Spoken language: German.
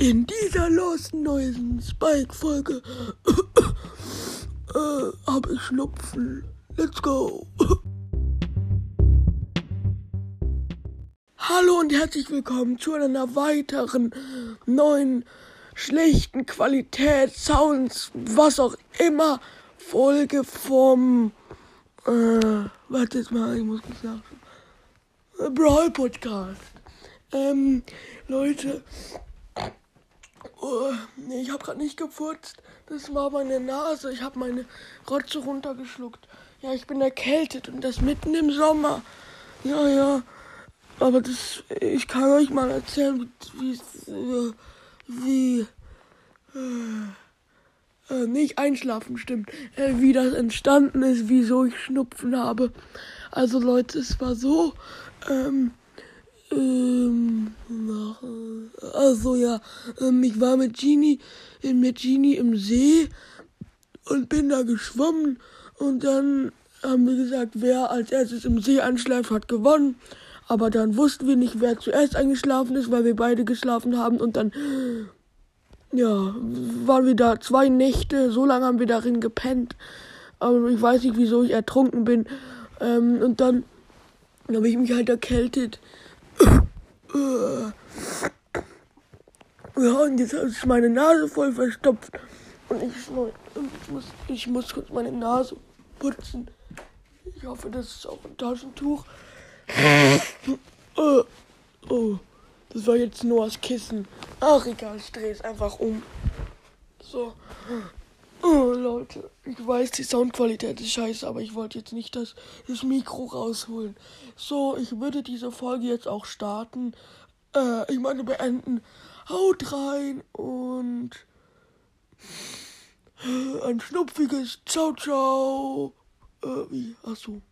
In dieser Lost Neuesen Spike-Folge äh, habe ich Schnupfen. Let's go. Hallo und herzlich willkommen zu einer weiteren neuen schlechten Qualität, Sounds, was auch immer, Folge vom äh, warte jetzt mal, ich muss kurz nachschauen. Brawl Podcast. Ähm, Leute, nee, ich habe gerade nicht gefurzt. Das war meine Nase. Ich habe meine Rotze runtergeschluckt. Ja, ich bin erkältet und das mitten im Sommer. Ja, ja. Aber das, ich kann euch mal erzählen, wie, wie, wie äh, äh, nicht einschlafen, stimmt, äh, wie das entstanden ist, wieso ich Schnupfen habe. Also Leute, es war so, ähm, ähm, also ja, ähm, ich war mit Genie, mit Genie im See und bin da geschwommen und dann haben wir gesagt, wer als erstes im See einschläft, hat gewonnen. Aber dann wussten wir nicht, wer zuerst eingeschlafen ist, weil wir beide geschlafen haben und dann ja, waren wir da zwei Nächte, so lange haben wir darin gepennt. Aber ich weiß nicht, wieso ich ertrunken bin. Ähm, und dann habe ich mich halt erkältet. Ja, und jetzt ist meine Nase voll verstopft. Und ich, muss, ich muss kurz meine Nase putzen. Ich hoffe, das ist auch ein Taschentuch. oh. oh. Das war jetzt nur aus Kissen. Ach egal, ich drehe es einfach um. So. Oh, Leute, ich weiß, die Soundqualität ist scheiße, aber ich wollte jetzt nicht das, das Mikro rausholen. So, ich würde diese Folge jetzt auch starten. Äh, ich meine beenden. Haut rein und ein schnupfiges Ciao, ciao. Äh, wie? Achso.